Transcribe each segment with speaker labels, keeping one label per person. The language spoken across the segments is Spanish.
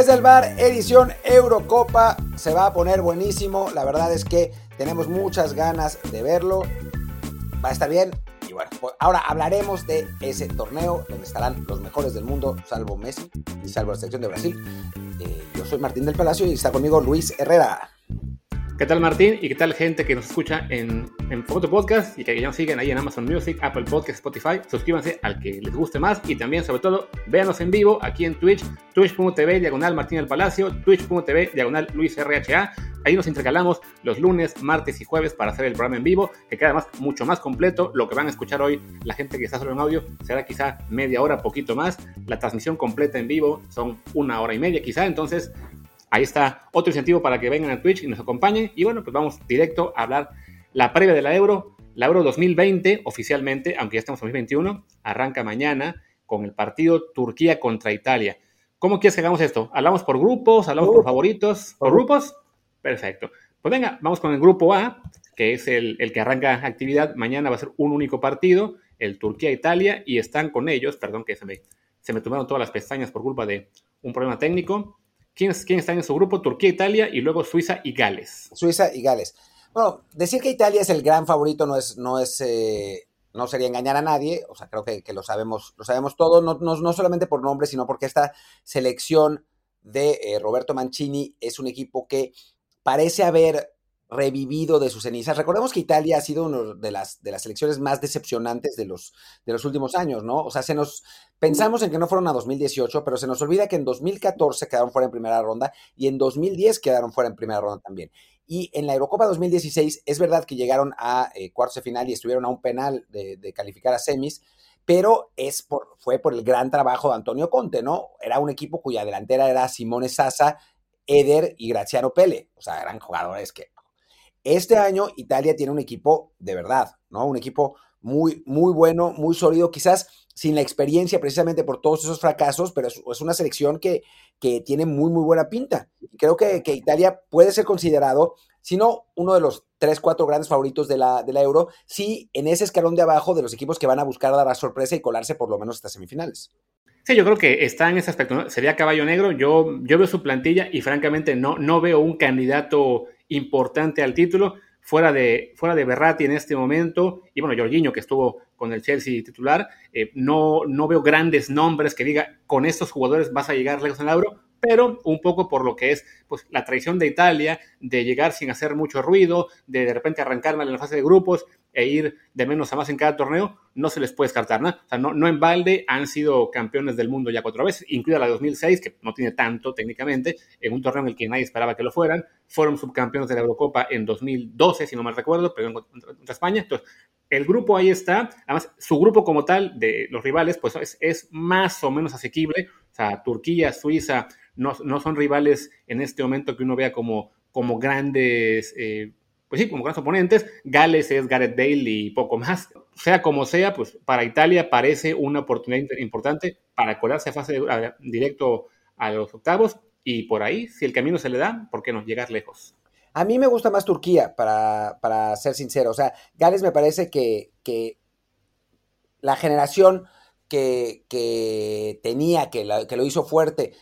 Speaker 1: Desde el bar, edición Eurocopa, se va a poner buenísimo. La verdad es que tenemos muchas ganas de verlo. Va a estar bien. Y bueno, pues ahora hablaremos de ese torneo donde estarán los mejores del mundo, salvo Messi y salvo la selección de Brasil. Eh, yo soy Martín del Palacio y está conmigo Luis Herrera.
Speaker 2: ¿Qué tal Martín? ¿Y qué tal gente que nos escucha en, en Foto Podcast y que ya nos siguen ahí en Amazon Music, Apple Podcast, Spotify? Suscríbanse al que les guste más y también, sobre todo, véanos en vivo aquí en Twitch, twitch.tv diagonal Martín del Palacio, twitch.tv diagonal Luis RHA. Ahí nos intercalamos los lunes, martes y jueves para hacer el programa en vivo, que queda más, mucho más completo. Lo que van a escuchar hoy, la gente que está solo en audio, será quizá media hora, poquito más. La transmisión completa en vivo son una hora y media quizá, entonces Ahí está otro incentivo para que vengan a Twitch y nos acompañen. Y bueno, pues vamos directo a hablar la previa de la Euro. La Euro 2020 oficialmente, aunque ya estamos en 2021, arranca mañana con el partido Turquía contra Italia. ¿Cómo quieres que hagamos esto? ¿Hablamos por grupos? ¿Hablamos por favoritos? ¿Por grupos? Perfecto. Pues venga, vamos con el grupo A, que es el, el que arranca actividad. Mañana va a ser un único partido, el Turquía-Italia, y están con ellos, perdón que se me, se me tomaron todas las pestañas por culpa de un problema técnico. ¿Quién, ¿Quién está en su grupo? Turquía, Italia y luego Suiza y Gales.
Speaker 1: Suiza y Gales. Bueno, decir que Italia es el gran favorito no es, no es, eh, no sería engañar a nadie. O sea, creo que, lo sabemos, lo sabemos todo, no, no, no, solamente por nombre, sino porque esta selección de eh, Roberto Mancini es un equipo que parece haber revivido de sus cenizas. Recordemos que Italia ha sido una de las, de las selecciones más decepcionantes de los, de los últimos años, ¿no? O sea, se nos pensamos en que no fueron a 2018, pero se nos olvida que en 2014 quedaron fuera en primera ronda y en 2010 quedaron fuera en primera ronda también. Y en la Eurocopa 2016 es verdad que llegaron a eh, cuartos de final y estuvieron a un penal de, de calificar a semis, pero es por, fue por el gran trabajo de Antonio Conte, ¿no? Era un equipo cuya delantera era Simone Sasa, Eder y Graziano Pele, o sea, eran jugadores que este año Italia tiene un equipo de verdad, ¿no? Un equipo muy, muy bueno, muy sólido, quizás sin la experiencia precisamente por todos esos fracasos, pero es, una selección que, que, tiene muy, muy buena pinta. Creo que, que, Italia puede ser considerado, si no uno de los tres, cuatro grandes favoritos de la, de la Euro, sí en ese escalón de abajo de los equipos que van a buscar dar la sorpresa y colarse por lo menos hasta semifinales.
Speaker 2: Sí, yo creo que está en ese aspecto. Sería caballo negro. Yo, yo veo su plantilla y francamente no, no veo un candidato importante al título, fuera de, fuera de Berratti en este momento, y bueno, Jorginho que estuvo con el Chelsea titular, eh, no, no veo grandes nombres que diga, con estos jugadores vas a llegar lejos en el euro, pero un poco por lo que es pues, la traición de Italia, de llegar sin hacer mucho ruido, de de repente arrancar mal en la fase de grupos e ir de menos a más en cada torneo, no se les puede descartar nada. O sea, no, no en balde han sido campeones del mundo ya cuatro veces, incluida la 2006, que no tiene tanto técnicamente, en un torneo en el que nadie esperaba que lo fueran. Fueron subcampeones de la Eurocopa en 2012, si no mal recuerdo, pero contra España. Entonces, el grupo ahí está. Además, su grupo como tal de los rivales, pues es, es más o menos asequible. O sea, Turquía, Suiza, no, no, son rivales en este momento que uno vea como, como grandes, eh, pues sí, como grandes oponentes. Gales es Gareth Bale y poco más. Sea como sea, pues para Italia parece una oportunidad importante para colarse a fase directo a los octavos y por ahí, si el camino se le da, ¿por qué no llegar lejos?
Speaker 1: A mí me gusta más Turquía, para, para ser sincero. O sea, Gales me parece que, que la generación que, que tenía, que, la, que lo hizo fuerte,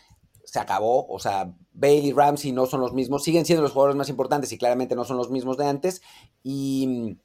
Speaker 1: se acabó. O sea, Bale y Ramsey no son los mismos, siguen siendo los jugadores más importantes y claramente no son los mismos de antes. Y,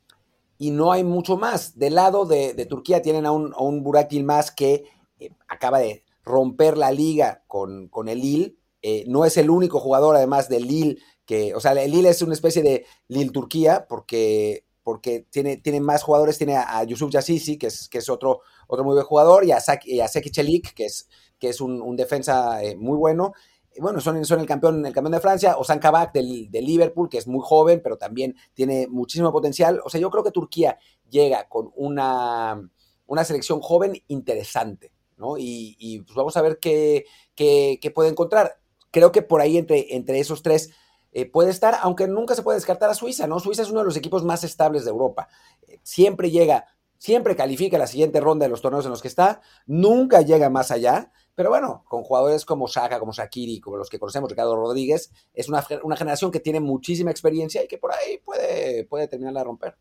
Speaker 1: y no hay mucho más. Del lado de, de Turquía tienen a un, a un Burak Yilmaz que eh, acaba de romper la liga con, con el Lille. Eh, no es el único jugador, además, del Lille que, o sea, el Lille es una especie de Lille Turquía porque porque tiene, tiene más jugadores, tiene a, Yusuf Yassisi, que es, que es otro, otro muy buen jugador, y a, y a Seki Chelik, que es, que es un, un defensa eh, muy bueno. Bueno, son, el, campeón, el campeón de Francia, Osan Kabak del, Liverpool, que es muy joven, pero también tiene muchísimo potencial. O sea, yo creo que Turquía llega con una, una selección joven interesante, ¿no? Y, pues vamos a ver qué, qué, qué, puede encontrar. Creo que por ahí entre, entre esos tres eh, puede estar, aunque nunca se puede descartar a Suiza, ¿no? Suiza es uno de los equipos más estables de Europa. Eh, siempre llega, siempre califica la siguiente ronda de los torneos en los que está, nunca llega más allá, pero bueno, con jugadores como Shaka, como Shakiri, como los que conocemos, Ricardo Rodríguez, es una, una generación que tiene muchísima experiencia y que por ahí puede, puede terminar de romper.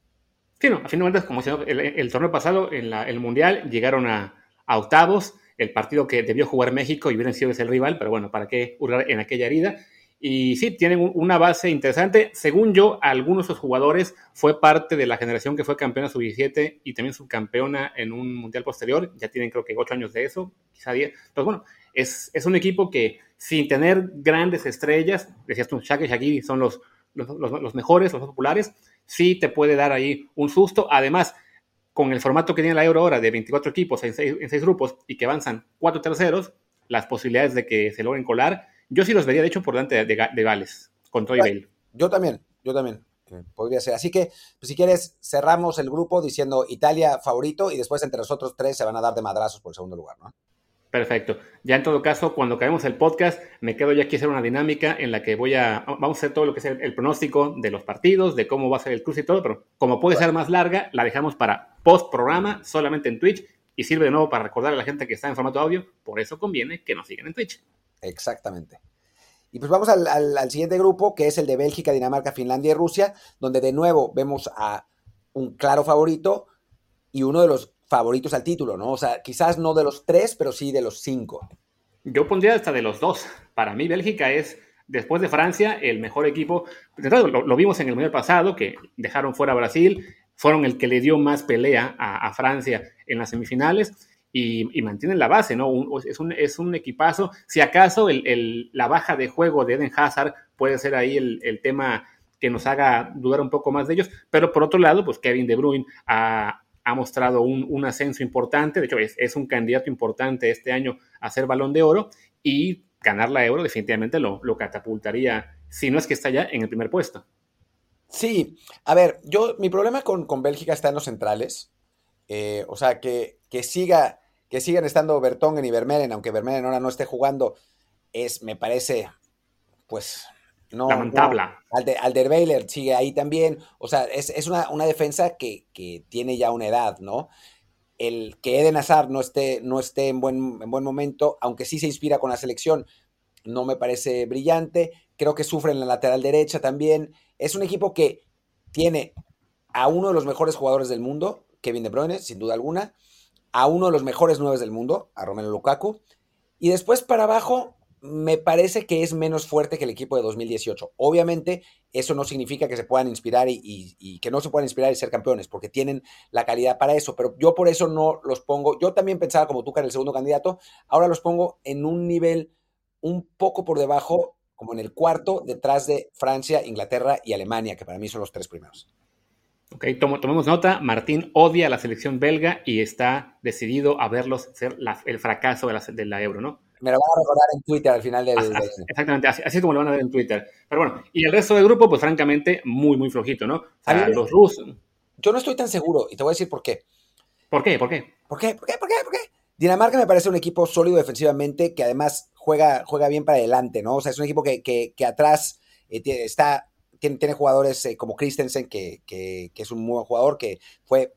Speaker 2: Sí, no, a fin de cuentas, como el, torneo pasado, en el Mundial, llegaron a, a octavos, el partido que debió jugar México y hubieran sido ese el rival, pero bueno, ¿para qué hurgar en aquella herida? Y sí, tienen una base interesante. Según yo, algunos de sus jugadores fue parte de la generación que fue campeona sub-17 y también subcampeona en un mundial posterior. Ya tienen creo que ocho años de eso, quizá diez. Entonces, bueno, es, es un equipo que sin tener grandes estrellas, decías tú, Shaq y Shaggy son los, los, mejores, los populares, sí te puede dar ahí un susto. Además, con el formato que tiene la Euro ahora de 24 equipos en seis, en seis grupos y que avanzan cuatro terceros, las posibilidades de que se logren colar yo sí los vería, de hecho, por delante de, de, Gales, con Troy Bale.
Speaker 1: Yo también, yo también. Podría ser. Así que, pues, si quieres, cerramos el grupo diciendo Italia favorito y después entre los otros tres se van a dar de madrazos por el segundo lugar, ¿no?
Speaker 2: Perfecto. Ya en todo caso, cuando acabemos el podcast, me quedo ya aquí a hacer una dinámica en la que voy a, vamos a hacer todo lo que es el, pronóstico de los partidos, de cómo va a ser el cruce y todo, pero como puede ser más larga, la dejamos para post programa, solamente en Twitch, y sirve de nuevo para recordar a la gente que está en formato audio, por eso conviene que nos sigan en Twitch.
Speaker 1: Exactamente. Y pues vamos al, siguiente grupo, que es el de Bélgica, Dinamarca, Finlandia y Rusia, donde de nuevo vemos a un claro favorito y uno de los favoritos al título, ¿no? O sea, quizás no de los tres, pero sí de los cinco.
Speaker 2: Yo pondría hasta de los dos. Para mí, Bélgica es, después de Francia, el mejor equipo. Lo, lo vimos en el Mundial pasado, que dejaron fuera a Brasil, fueron el que le dio más pelea a, a Francia en las semifinales y, mantienen la base, ¿no? es, un, es, un, equipazo. Si acaso el, la baja de juego de Eden Hazard puede ser ahí el, tema que nos haga dudar un poco más de ellos, pero por otro lado, pues Kevin De Bruyne ha, mostrado un, ascenso importante, de hecho es, un candidato importante este año a ser balón de oro y ganar la euro definitivamente lo, lo catapultaría, si no es que está ya en el primer puesto.
Speaker 1: Sí, a ver, yo mi problema con, con Bélgica está en los centrales, eh, o sea, que, que siga que sigan estando Bertongen y Vermeeren, aunque Vermeeren ahora no esté jugando, es, me parece, pues, no.
Speaker 2: Lamentable.
Speaker 1: Alder, sigue ahí también. O sea, es, una, defensa que, tiene ya una edad, ¿no? El que Eden Hazard no esté, no esté en, buen, en buen momento, aunque sí se inspira con la selección, no me parece brillante. Creo que sufre en la lateral derecha también. Es un equipo que tiene a uno de los mejores jugadores del mundo, Kevin De Bruyne, sin duda alguna a uno de los mejores nueve del mundo, a Romelu Lukaku. Y después para abajo, me parece que es menos fuerte que el equipo de 2018. Obviamente, eso no significa que se puedan inspirar y, que no se puedan inspirar y ser campeones, porque tienen la calidad para eso. Pero yo por eso no los pongo. Yo también pensaba como tú que era el segundo candidato. Ahora los pongo en un nivel un poco por debajo, como en el cuarto, detrás de Francia, Inglaterra y Alemania, que para mí son los tres primeros.
Speaker 2: Ok, tomemos nota. Martín odia a la selección belga y está decidido a verlos ser el fracaso de la, de la, Euro, ¿no?
Speaker 1: Me lo van a recordar en Twitter al final del.
Speaker 2: exactamente, así, es como lo van a ver en Twitter. Pero bueno, y el resto del grupo, pues francamente, muy, muy flojito, ¿no? O los rusos.
Speaker 1: Yo no estoy tan seguro y te voy a decir por qué.
Speaker 2: ¿Por qué? ¿Por qué?
Speaker 1: ¿Por qué? ¿Por qué? ¿Por qué? ¿Por qué? Dinamarca me parece un equipo sólido defensivamente que además juega, juega bien para adelante, ¿no? O sea, es un equipo que, que, atrás eh, está tiene, jugadores eh, como Christensen, que, es un buen jugador, que fue,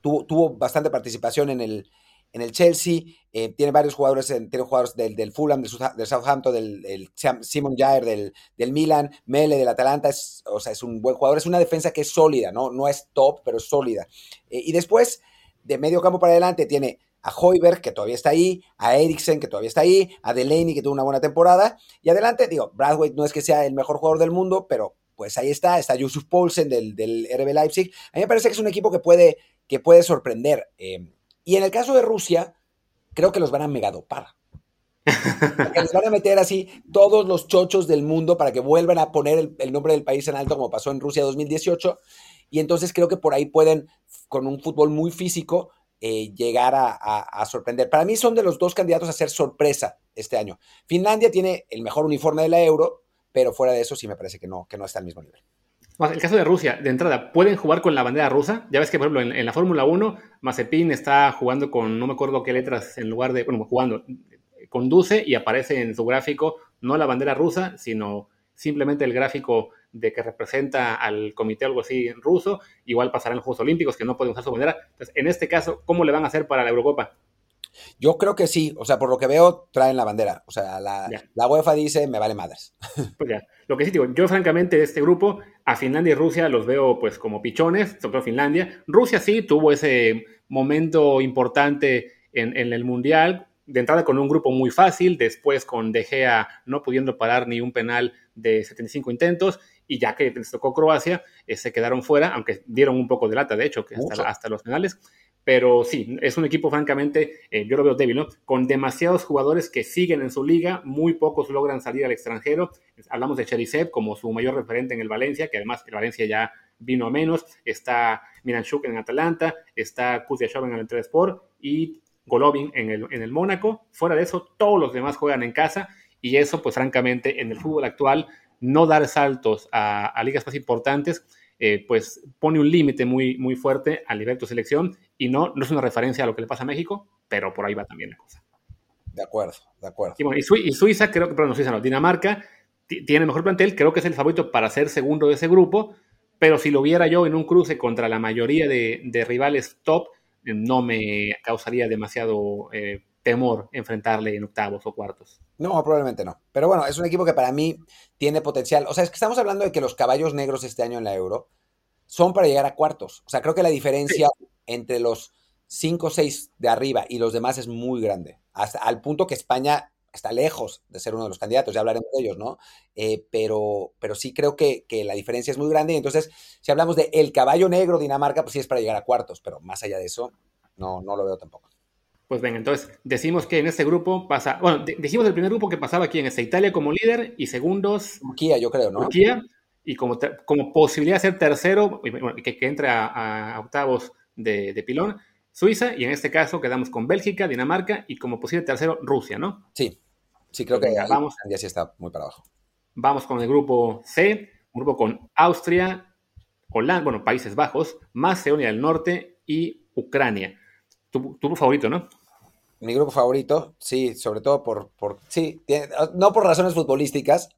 Speaker 1: tuvo, tuvo bastante participación en el, en el Chelsea, eh, tiene varios jugadores, tiene jugadores del, del Fulham, del, Southampton, del, Simon Jair, del, del, Milan, Mele, del Atalanta, es, o sea, es un buen jugador, es una defensa que es sólida, ¿no? No es top, pero es sólida. Eh, y después, de medio campo para adelante, tiene a Hoiberg, que todavía está ahí, a Eriksen, que todavía está ahí, a Delaney, que tuvo una buena temporada, y adelante, digo, Bradway no es que sea el mejor jugador del mundo, pero pues ahí está, está Yusuf Poulsen del, del RB Leipzig. A mí me parece que es un equipo que puede, que puede sorprender. Eh, y en el caso de Rusia, creo que los van a megadopar. Porque les van a meter así todos los chochos del mundo para que vuelvan a poner el, nombre del país en alto, como pasó en Rusia 2018. Y entonces creo que por ahí pueden, con un fútbol muy físico, eh, llegar a, sorprender. Para mí son de los dos candidatos a ser sorpresa este año. Finlandia tiene el mejor uniforme de la Euro, pero fuera de eso sí me parece que no, que no está al mismo nivel.
Speaker 2: El caso de Rusia, de entrada, ¿pueden jugar con la bandera rusa? Ya ves que, por ejemplo, en, la Fórmula 1, Mazepin está jugando con no me acuerdo qué letras en lugar de, bueno, jugando, conduce y aparece en su gráfico no la bandera rusa, sino simplemente el gráfico de que representa al comité algo así ruso. Igual pasará en los Juegos Olímpicos, que no pueden usar su bandera. Entonces, en este caso, ¿cómo le van a hacer para la Eurocopa?
Speaker 1: Yo creo que sí, o sea, por lo que veo, traen la bandera. O sea, la, la UEFA dice, me vale madres.
Speaker 2: Pues ya, lo que sí digo, yo francamente de este grupo, a Finlandia y Rusia los veo pues como pichones, sobre todo Finlandia. Rusia sí tuvo ese momento importante en, el Mundial, de entrada con un grupo muy fácil, después con De Gea no pudiendo parar ni un penal de 75 intentos, y ya que les tocó Croacia, eh, se quedaron fuera, aunque dieron un poco de lata, de hecho, que hasta, los penales. Pero sí, es un equipo francamente, eh, yo lo veo débil, ¿no? Con demasiados jugadores que siguen en su liga, muy pocos logran salir al extranjero. Hablamos de Cherisev como su mayor referente en el Valencia, que además el Valencia ya vino a menos. Está Miranchuk en Atalanta, está Kuzyashov en el Sport y Golovin en el, en el Mónaco. Fuera de eso, todos los demás juegan en casa y eso, pues francamente, en el fútbol actual no dar saltos a, ligas más importantes, eh, pues pone un límite muy, muy fuerte al nivel de selección y no, no es una referencia a lo que le pasa a México, pero por ahí va también la cosa.
Speaker 1: De acuerdo, de acuerdo.
Speaker 2: Y, Suiza, creo que, perdón, Suiza no, Dinamarca tiene mejor plantel, creo que es el favorito para ser segundo de ese grupo, pero si lo viera yo en un cruce contra la mayoría de, rivales top, no me causaría demasiado eh, temor enfrentarle en octavos o cuartos.
Speaker 1: No, probablemente no. Pero bueno, es un equipo que para mí tiene potencial. O sea, es que estamos hablando de que los caballos negros este año en la Euro son para llegar a cuartos. O sea, creo que la diferencia entre los 5 o 6 de arriba y los demás es muy grande. Hasta al punto que España está lejos de ser uno de los candidatos, ya hablaremos de ellos, ¿no? Eh, pero, pero sí creo que, que, la diferencia es muy grande. Y entonces, si hablamos de el caballo negro Dinamarca, pues sí es para llegar a cuartos, pero más allá de eso, no, no lo veo tampoco.
Speaker 2: Pues venga, entonces decimos que en este grupo pasa, bueno, dijimos el primer grupo que pasaba aquí en esta Italia como líder y segundos.
Speaker 1: Turquía, yo creo, ¿no?
Speaker 2: Turquía, y como, como posibilidad de ser tercero, que, que entre a, octavos de, pilón, Suiza, y en este caso quedamos con Bélgica, Dinamarca y como posible tercero, Rusia, ¿no?
Speaker 1: Sí, sí, creo que vamos, ya sí está muy para abajo.
Speaker 2: Vamos con el grupo C, un grupo con Austria, Holanda, bueno, Países Bajos, Macedonia del Norte y Ucrania. Tu, tu favorito, ¿no?
Speaker 1: mi grupo favorito, sí, sobre todo por, por sí, no por razones futbolísticas,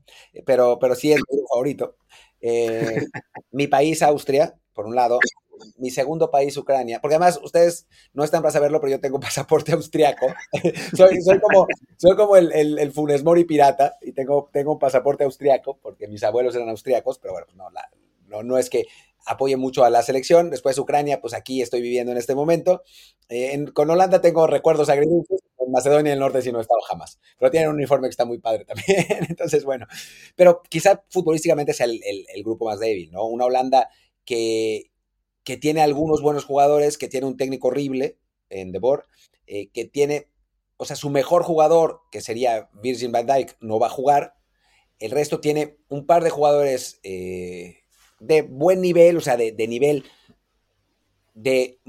Speaker 1: pero, pero sí es mi grupo favorito. Eh, mi país, Austria, por un lado, mi segundo país, Ucrania, porque además ustedes no están para saberlo, pero yo tengo pasaporte austriaco. soy, como, soy como el, el, Funes Mori pirata y tengo, tengo un pasaporte austriaco, porque mis abuelos eran austriacos, pero bueno, no, no, no es que apoye mucho a la selección. Después Ucrania, pues aquí estoy viviendo en este momento. Eh, con Holanda tengo recuerdos agridulces. En Macedonia del Norte sí no he estado jamás. Pero tienen un uniforme que está muy padre también. Entonces, bueno. Pero quizá futbolísticamente sea el, grupo más débil, ¿no? Una Holanda que, que, tiene algunos buenos jugadores, que tiene un técnico horrible en De Boer, eh, que tiene, o sea, su mejor jugador, que sería Virgin van Dijk, no va a jugar. El resto tiene un par de jugadores... Eh, de buen nivel, o sea, de, nivel de,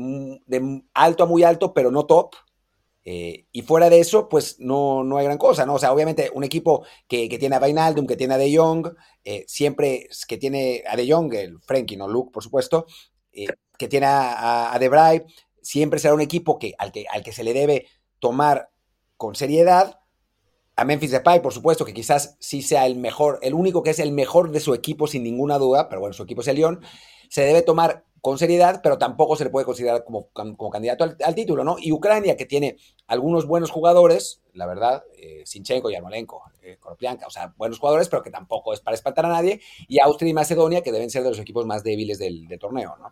Speaker 1: alto a muy alto, pero no top. Eh, y fuera de eso, pues no, no hay gran cosa, ¿no? O sea, obviamente un equipo que, tiene a Vainaldum, que tiene a De Jong, eh, siempre que tiene a De Jong, el Frankie, no Luke, por supuesto, eh, que tiene a, a, De siempre será un equipo que, al, que, al que se le debe tomar con seriedad, a Memphis Depay, por supuesto, que quizás sí sea el mejor, el único que es el mejor de su equipo sin ninguna duda, pero bueno, su equipo es el Lyon, se debe tomar con seriedad, pero tampoco se le puede considerar como, como candidato al, título, ¿no? Y Ucrania, que tiene algunos buenos jugadores, la verdad, eh, Sinchenko, Yarmolenko, eh, o sea, buenos jugadores, pero que tampoco es para espantar a nadie, y Austria y Macedonia, que deben ser de los equipos más débiles del, torneo, ¿no?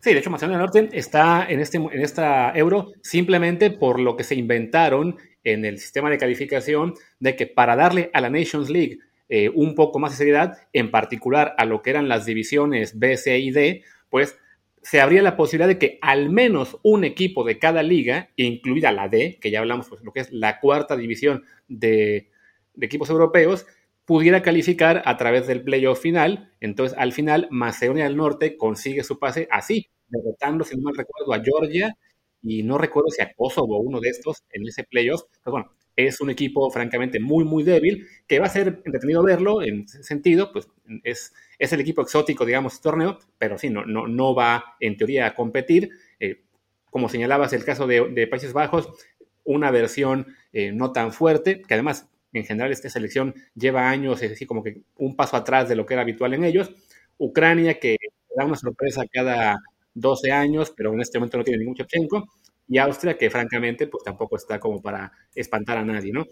Speaker 2: Sí, de hecho, Macedonia del Norte está en, este, en esta euro simplemente por lo que se inventaron en el sistema de calificación de que para darle a la Nations League eh, un poco más de seriedad, en particular a lo que eran las divisiones B, C y D, pues se abría la posibilidad de que al menos un equipo de cada liga, incluida la D, que ya hablamos, pues lo que es la cuarta división de, equipos europeos, pudiera calificar a través del playoff final. Entonces, al final, Macedonia del Norte consigue su pase así, derrotando, si no mal recuerdo, a Georgia y no recuerdo si a Kosovo uno de estos en ese playoff. Pero bueno, es un equipo francamente muy, muy débil, que va a ser entretenido verlo en ese sentido, pues es, es el equipo exótico, digamos, este torneo, pero sí, no, no, no va en teoría a competir. Eh, como señalabas, el caso de, Países Bajos, una versión eh, no tan fuerte, que además en general esta selección lleva años, es decir, como que un paso atrás de lo que era habitual en ellos. Ucrania, que da una sorpresa cada 12 años, pero en este momento no tiene ningún Chepchenko, y Austria, que francamente, pues tampoco está como para espantar a nadie, ¿no?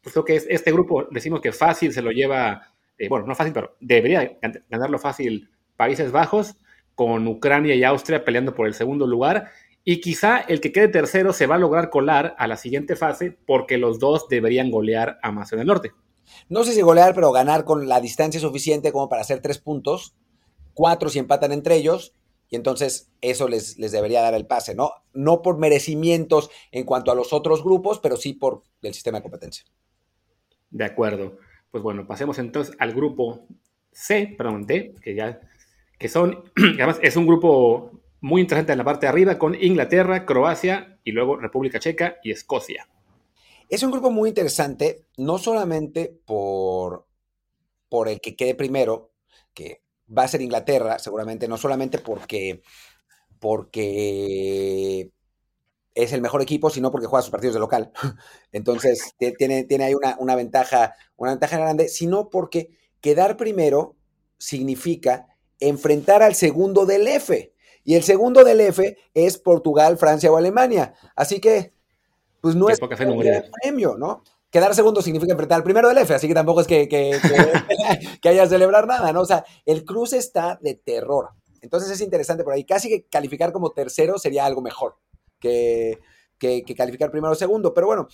Speaker 2: Pues creo que es, este grupo, decimos que fácil se lo lleva, eh, bueno, no fácil, pero debería ganarlo fácil Países Bajos, con Ucrania y Austria peleando por el segundo lugar, Y quizá el que quede tercero se va a lograr colar a la siguiente fase porque los dos deberían golear a Macedonia del Norte.
Speaker 1: No sé si golear, pero ganar con la distancia suficiente como para hacer tres puntos, cuatro si empatan entre ellos, y entonces eso les, les debería dar el pase, ¿no? No por merecimientos en cuanto a los otros grupos, pero sí por el sistema de competencia.
Speaker 2: De acuerdo. Pues bueno, pasemos entonces al grupo C, perdón, D, que ya, que son, además es un grupo muy interesante en la parte de arriba con Inglaterra, Croacia y luego República Checa y Escocia.
Speaker 1: Es un grupo muy interesante, no solamente por, por el que quede primero, que va a ser Inglaterra, seguramente, no solamente porque, porque es el mejor equipo, sino porque juega sus partidos de local. Entonces, tiene, tiene ahí una, una, ventaja, una ventaja grande, sino porque quedar primero significa enfrentar al segundo del F. Y el segundo del F es Portugal, Francia o Alemania. Así que, pues no es un premio, ¿no? Quedar segundo significa enfrentar al primero del F, así que tampoco es que, que, que, haya que celebrar nada, ¿no? O sea, el cruce está de terror. Entonces es interesante por ahí. Casi que calificar como tercero sería algo mejor que, calificar primero o segundo. Pero bueno,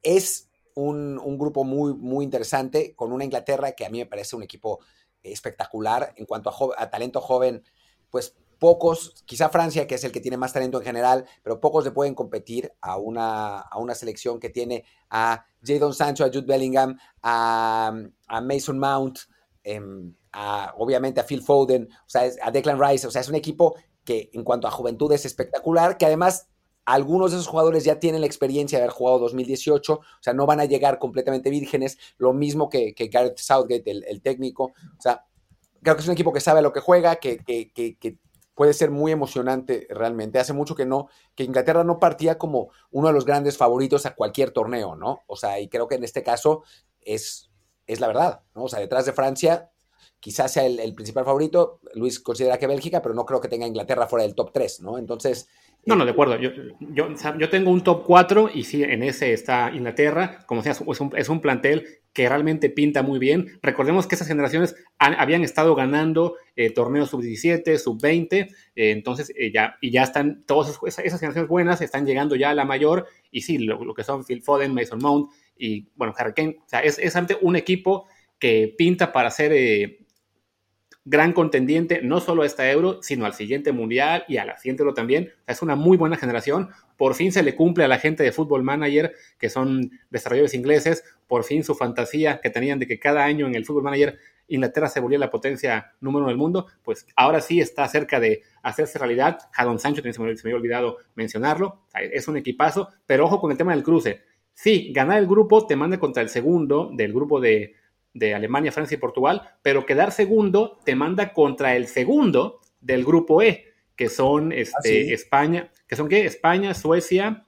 Speaker 1: es un, un, grupo muy, muy interesante con una Inglaterra que a mí me parece un equipo espectacular en cuanto a, a talento joven. Pues pocos, quizá Francia, que es el que tiene más talento en general, pero pocos le pueden competir a una, a una selección que tiene a Jadon Sancho, a Jude Bellingham, a, Mason Mount, em, obviamente a Phil Foden, o sea, a Declan Rice, o sea, es un equipo que en cuanto a juventud es espectacular, que además algunos de esos jugadores ya tienen la experiencia de haber jugado 2018, o sea, no van a llegar completamente vírgenes, lo mismo que, que Gareth Southgate, el, técnico, o sea, creo que es un equipo que sabe lo que juega, que, que, que puede ser muy emocionante realmente. Hace mucho que no, que Inglaterra no partía como uno de los grandes favoritos a cualquier torneo, ¿no? O sea, y creo que en este caso es, es la verdad, ¿no? O sea, detrás de Francia quizás sea el, principal favorito. Luis considera que Bélgica, pero no creo que tenga Inglaterra fuera del top 3, ¿no? Entonces.
Speaker 2: No, no, de acuerdo. Yo, yo, yo tengo un top 4 y sí, en ese está Inglaterra. Como decías, es un, es un plantel que realmente pinta muy bien. Recordemos que esas generaciones habían estado ganando eh, torneos sub-17, sub-20, eh, entonces eh, ya, y ya están, todas esas, generaciones buenas están llegando ya a la mayor, y sí, lo, que son Phil Foden, Mason Mount y, bueno, Harry Kane, o sea, es, es un equipo que pinta para ser gran contendiente no solo a esta Euro, sino al siguiente Mundial y a la siguiente Euro también. Es una muy buena generación. Por fin se le cumple a la gente de Football Manager, que son desarrolladores ingleses, por fin su fantasía que tenían de que cada año en el Football Manager Inglaterra se volvía la potencia número uno del mundo, pues ahora sí está cerca de hacerse realidad. Jadon Sancho, se me, había olvidado mencionarlo, es un equipazo, pero ojo con el tema del cruce. Sí, ganar el grupo te manda contra el segundo del grupo de, de Alemania, Francia y Portugal, pero quedar segundo te manda contra el segundo del grupo E, que son este, ah, España, que son qué? España, Suecia,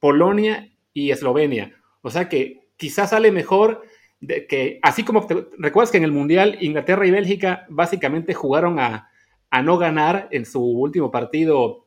Speaker 2: Polonia y Eslovenia. O sea que quizás sale mejor de que, así como recuerdas que en el Mundial Inglaterra y Bélgica básicamente jugaron a, a no ganar en su último partido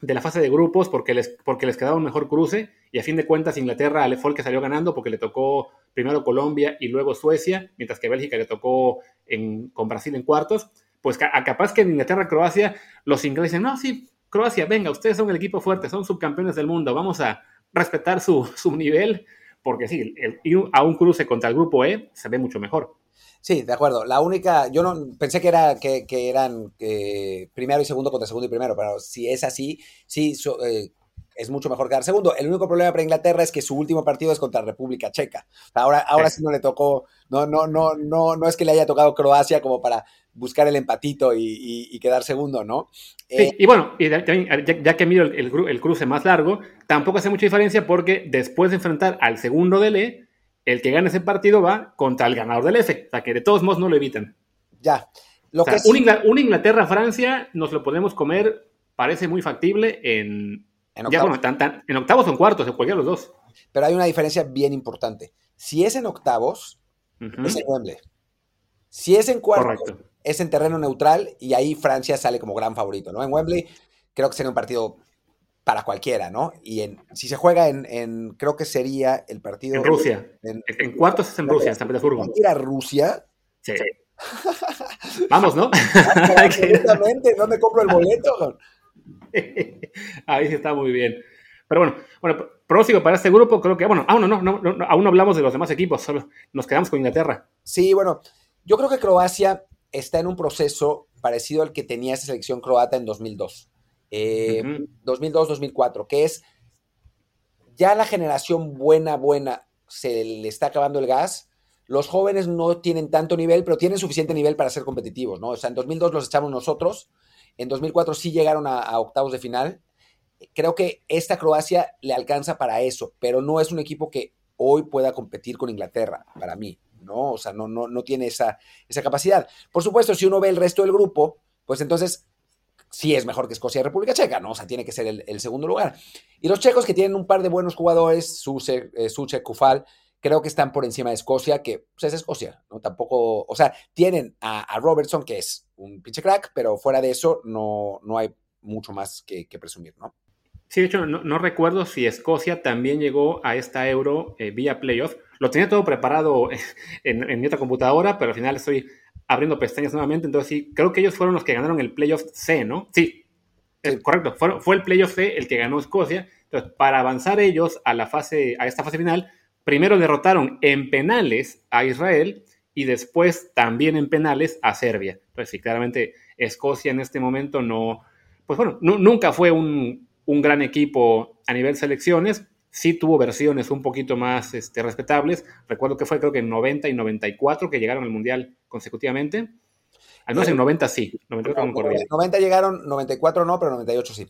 Speaker 2: de la fase de grupos porque les, porque les quedaba un mejor cruce y a fin de cuentas Inglaterra fue el que salió ganando porque le tocó primero Colombia y luego Suecia, mientras que Bélgica le tocó en, con Brasil en cuartos, pues a, capaz que en Inglaterra-Croacia los ingleses dicen, no, sí, Croacia, venga, ustedes son el equipo fuerte, son subcampeones del mundo, vamos a respetar su, su nivel, porque sí, ir a un cruce contra el grupo E se ve mucho mejor.
Speaker 1: Sí, de acuerdo. La única, yo no pensé que era que, eran eh, primero y segundo contra segundo y primero, pero si es así, sí, eh, es mucho mejor quedar segundo. El único problema para Inglaterra es que su último partido es contra República Checa. Ahora, ahora sí no le tocó, no, no, no, no, no es que le haya tocado Croacia como para buscar el empatito y, quedar segundo, ¿no?
Speaker 2: Sí, eh, y bueno, ya, que miro el, el, cruce más largo, tampoco hace mucha diferencia porque después de enfrentar al segundo del E, el que gane ese partido va contra el ganador del F. O sea que de todos modos no lo evitan.
Speaker 1: Ya.
Speaker 2: Lo que un, Inglaterra-Francia nos lo podemos comer, parece muy factible en, en octavos. en octavos o en cuartos, en cualquiera de los dos.
Speaker 1: Pero hay una diferencia bien importante. Si es en octavos, es en Wembley. Si es en cuartos, es en terreno neutral y ahí Francia sale como gran favorito, ¿no? En Wembley creo que sería un partido para cualquiera, ¿no? Y en, si se juega en, creo que sería el partido...
Speaker 2: En Rusia. En, cuartos es en Rusia, en San Petersburgo.
Speaker 1: ¿Ir a Rusia?
Speaker 2: Sí. Vamos, ¿no?
Speaker 1: Absolutamente, ¿dónde compro el boleto?
Speaker 2: Ahí sí está muy bien. Pero bueno, bueno, próximo para este grupo, creo que, bueno, aún no, no, no, aún no hablamos de los demás equipos, solo nos quedamos con Inglaterra.
Speaker 1: Sí, bueno, yo creo que Croacia está en un proceso parecido al que tenía esa selección croata en 2002. 2002-2004, que es ya la generación buena, buena, se le está acabando el gas. Los jóvenes no tienen tanto nivel, pero tienen suficiente nivel para ser competitivos, ¿no? O sea, en 2002 los echamos nosotros, en 2004 sí llegaron a, octavos de final. Creo que esta Croacia le alcanza para eso, pero no es un equipo que hoy pueda competir con Inglaterra, para mí, ¿no? O sea, no, no, no tiene esa, esa capacidad. Por supuesto, si uno ve el resto del grupo, pues entonces sí es mejor que Escocia y República Checa, ¿no? O sea, tiene que ser el, segundo lugar. Y los checos que tienen un par de buenos jugadores, Suche, eh, Kufal, creo que están por encima de Escocia, que pues, es Escocia, ¿no? Tampoco, o sea, tienen a, Robertson, que es un pinche crack, pero fuera de eso no, no hay mucho más que, presumir, ¿no?
Speaker 2: Sí, de hecho, no, recuerdo si Escocia también llegó a esta Euro eh, vía playoff. Lo tenía todo preparado en, en mi otra computadora, pero al final estoy abriendo pestañas nuevamente. Entonces, sí, creo que ellos fueron los que ganaron el playoff C, ¿no? Sí, correcto. Fue, fue, el playoff C el que ganó Escocia. Entonces, para avanzar ellos a la fase, a esta fase final, primero derrotaron en penales a Israel y después también en penales a Serbia. Entonces, sí, claramente Escocia en este momento no, pues bueno, nunca fue un, un gran equipo a nivel selecciones, sí tuvo versiones un poquito más este, respetables. Recuerdo que fue creo que en 90 y 94 que llegaron al Mundial consecutivamente. Al menos en 90 sí.
Speaker 1: 90 llegaron, 94 no, pero 98 sí.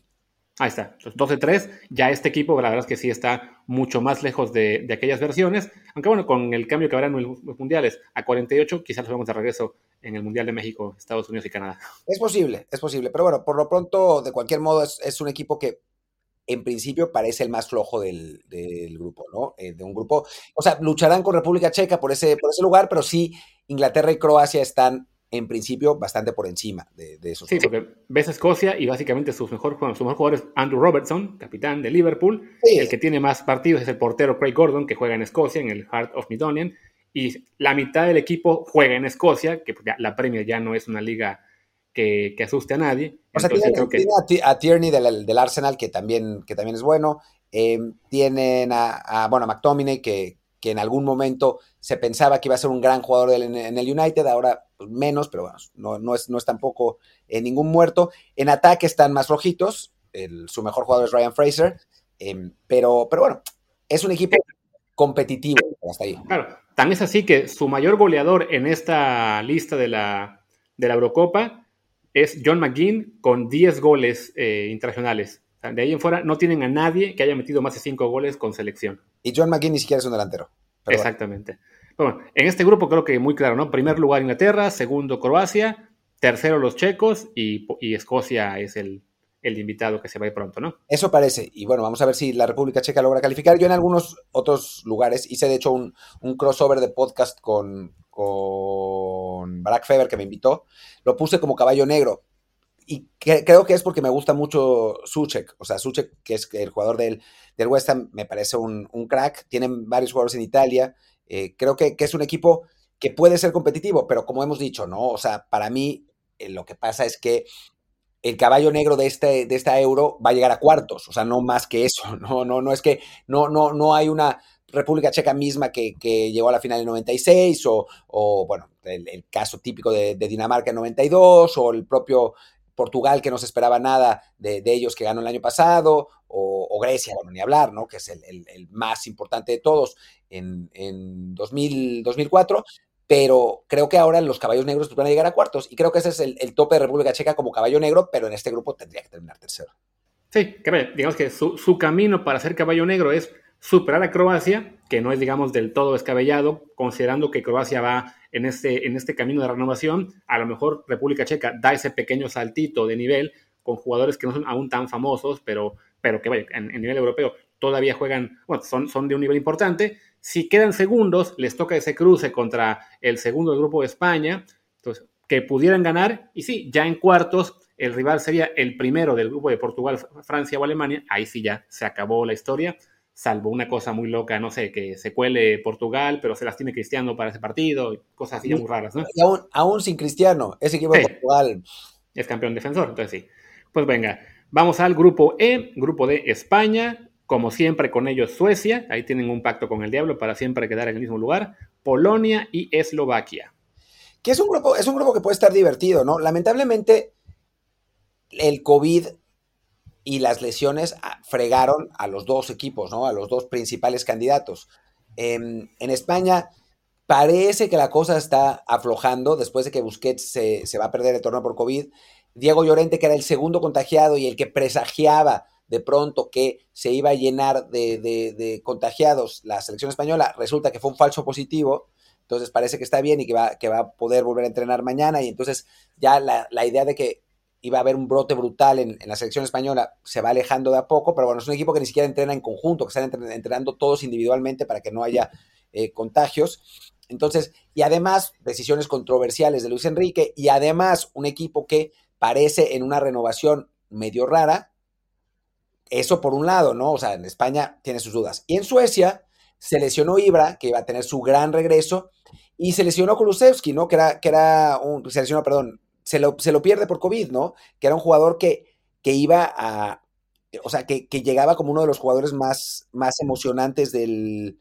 Speaker 2: Ahí está. 12-3. Ya este equipo, la verdad es que sí está mucho más lejos de, aquellas versiones. Aunque bueno, con el cambio que habrá en los mundiales a 48, quizás los vemos de regreso en el Mundial de México, Estados Unidos y Canadá.
Speaker 1: Es posible, es posible. Pero bueno, por lo pronto, de cualquier modo, es un equipo que en principio parece el más flojo del, grupo, ¿no? Eh, de un grupo, o sea, lucharán con República Checa por ese, por ese lugar, pero sí, Inglaterra y Croacia están en principio bastante por encima de, esos.
Speaker 2: Sí, porque ves a Escocia y básicamente sus mejor, su mejor jugador es Andrew Robertson, capitán de Liverpool. El que tiene más partidos es el portero Craig Gordon, que juega en Escocia, en el Heart of Midonian. Y la mitad del equipo juega en Escocia, que la Premier ya no es una liga que, asuste a nadie.
Speaker 1: O sea, tiene, a, Tierney del, Arsenal, que también, que también es bueno. Eh, tienen a, bueno, a McTominay, que, que en algún momento se pensaba que iba a ser un gran jugador en, el United, ahora pues, menos, pero bueno, no, no, es, no es tampoco eh, ningún muerto. En ataque están más rojitos, su mejor jugador es Ryan Fraser, eh, pero, pero bueno, es un equipo competitivo hasta ahí.
Speaker 2: Claro, tan es así que su mayor goleador en esta lista de la, de la Eurocopa es John McGinn con 10 goles eh, internacionales. de ahí en fuera no tienen a nadie que haya metido más de 5 goles con selección.
Speaker 1: Y John McGinn ni siquiera es un delantero.
Speaker 2: Exactamente. Bueno. en este grupo creo que muy claro, ¿no? Primer lugar Inglaterra, segundo Croacia, tercero los checos y, Escocia es el, invitado que se va a ir pronto, ¿no?
Speaker 1: Eso parece. Y bueno, vamos a ver si la República Checa logra calificar. Yo en algunos otros lugares hice de hecho un, un crossover de podcast con, con Barack Feber, que me invitó, lo puse como caballo negro. Y creo que es porque me gusta mucho Suchek. O sea, Suchek, que es el jugador del, del West Ham, me parece un, crack. Tienen varios jugadores en Italia. Eh, creo que, es un equipo que puede ser competitivo, pero como hemos dicho, ¿no? O sea, para mí eh, lo que pasa es que el caballo negro de, este, de esta euro va a llegar a cuartos, o sea, no más que eso, no, no, no es que no, no, no hay una, República Checa misma que, llegó a la final en 96, o, bueno, el, caso típico de, Dinamarca en 92, o el propio Portugal que no se esperaba nada de, ellos que ganó el año pasado, o, Grecia, bueno, ni hablar, ¿no? Que es el, más importante de todos en, en 2004. Pero creo que ahora los caballos negros van a llegar a cuartos. Y creo que ese es el, tope de República Checa como caballo negro, pero en este grupo tendría que terminar tercero.
Speaker 2: Sí, digamos que su, su camino para ser caballo negro es superar a Croacia, que no es, digamos, del todo descabellado, considerando que Croacia va en este, en este camino de renovación. A lo mejor República Checa da ese pequeño saltito de nivel con jugadores que no son aún tan famosos, pero, pero que vaya, en, nivel europeo todavía juegan, bueno, son, son de un nivel importante. Si quedan segundos, les toca ese cruce contra el segundo del grupo de España, entonces, que pudieran ganar, y sí, ya en cuartos el rival sería el primero del grupo de Portugal, Francia o Alemania, ahí sí ya se acabó la historia salvo una cosa muy loca, no sé, que se cuele Portugal, pero se las tiene Cristiano para ese partido, cosas así muy raras, ¿no?
Speaker 1: aún, sin Cristiano, ese equipo de Portugal.
Speaker 2: Es campeón defensor, entonces sí. Pues venga, Vamos al grupo E, grupo de España, como siempre con ellos Suecia, ahí tienen un pacto con el diablo para siempre quedar en el mismo lugar, Polonia y Eslovaquia.
Speaker 1: Que es un grupo, es un grupo que puede estar divertido, ¿no? Lamentablemente, el COVID y las lesiones ah, fregaron a los dos equipos, ¿no? A los dos principales candidatos. Em, en España parece que la cosa está aflojando después de que Busquets se, va a perder el torneo por COVID. Diego Llorente, que era el segundo contagiado y el que presagiaba de pronto que se iba a llenar de, contagiados la selección española, resulta que fue un falso positivo. Entonces parece que está bien y que va, que va a poder volver a entrenar mañana. Y entonces ya la, la idea de que iba a haber un brote brutal en, la selección española, se va alejando de a poco, pero bueno, es un equipo que ni siquiera entrena en conjunto, que están entrenando todos individualmente para que no haya eh, contagios. Entonces, y además, decisiones controversiales de Luis Enrique, y además un equipo que parece en una renovación medio rara. Eso por un lado, ¿no? O sea, en España tiene sus dudas. Y en Suecia se lesionó Ibra, que iba a tener su gran regreso, y se lesionó Kulusevski, ¿no? Que era, que era un, se lesionó, perdón, se lo, pierde por COVID, ¿no? Que era un jugador que, que iba a, o sea, que, llegaba como uno de los jugadores más, más emocionantes del,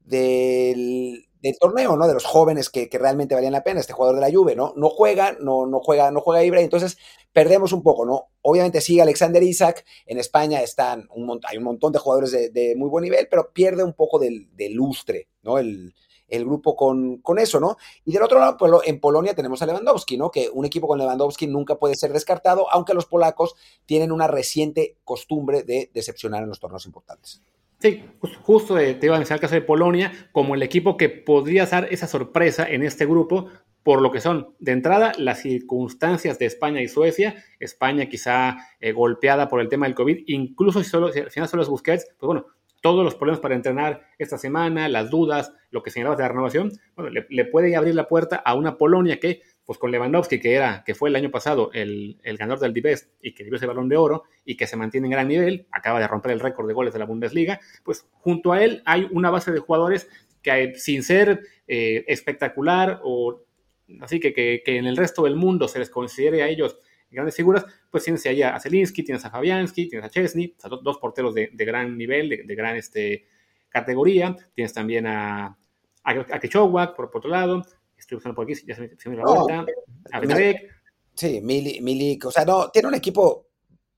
Speaker 1: del, torneo, ¿no? De los jóvenes que, realmente valían la pena, este jugador de la Juve, ¿no? No juega, no, no juega, no juega Ibra, entonces perdemos un poco, ¿no? Obviamente sigue Alexander Isaac, en España están un, hay un montón de jugadores de, muy buen nivel, pero pierde un poco del, del lustre, ¿no? El, el grupo con, con, eso, ¿no? Y del otro lado, pues, en Polonia tenemos a Lewandowski, ¿no? Que un equipo con Lewandowski nunca puede ser descartado, aunque los polacos tienen una reciente costumbre de decepcionar en los torneos importantes.
Speaker 2: Sí, justo te iba a mencionar el caso de Polonia como el equipo que podría dar esa sorpresa en este grupo, por lo que son, de entrada, las circunstancias de España y Suecia. España quizá eh, golpeada por el tema del COVID, incluso si, solo, si al final solo es Busquets, pues bueno, todos los problemas para entrenar esta semana, las dudas, lo que señalabas de la renovación, bueno, le, puede abrir la puerta a una Polonia que, pues con Lewandowski, que era, que fue el año pasado el, ganador del Divest y que dio ese balón de oro y que se mantiene en gran nivel, acaba de romper el récord de goles de la Bundesliga, pues junto a él hay una base de jugadores que sin ser eh, espectacular o así que, que, que en el resto del mundo se les considere a ellos grandes figuras, pues tienes ahí a Zelinski, tienes a Fabianski, tienes a Chesney, dos porteros de, gran nivel, de, gran este, categoría, tienes también a, a, a por, otro lado, estoy buscando por aquí, ya se me, la vuelta, a Benedek.
Speaker 1: Sí, Milik, o sea, no, tiene un equipo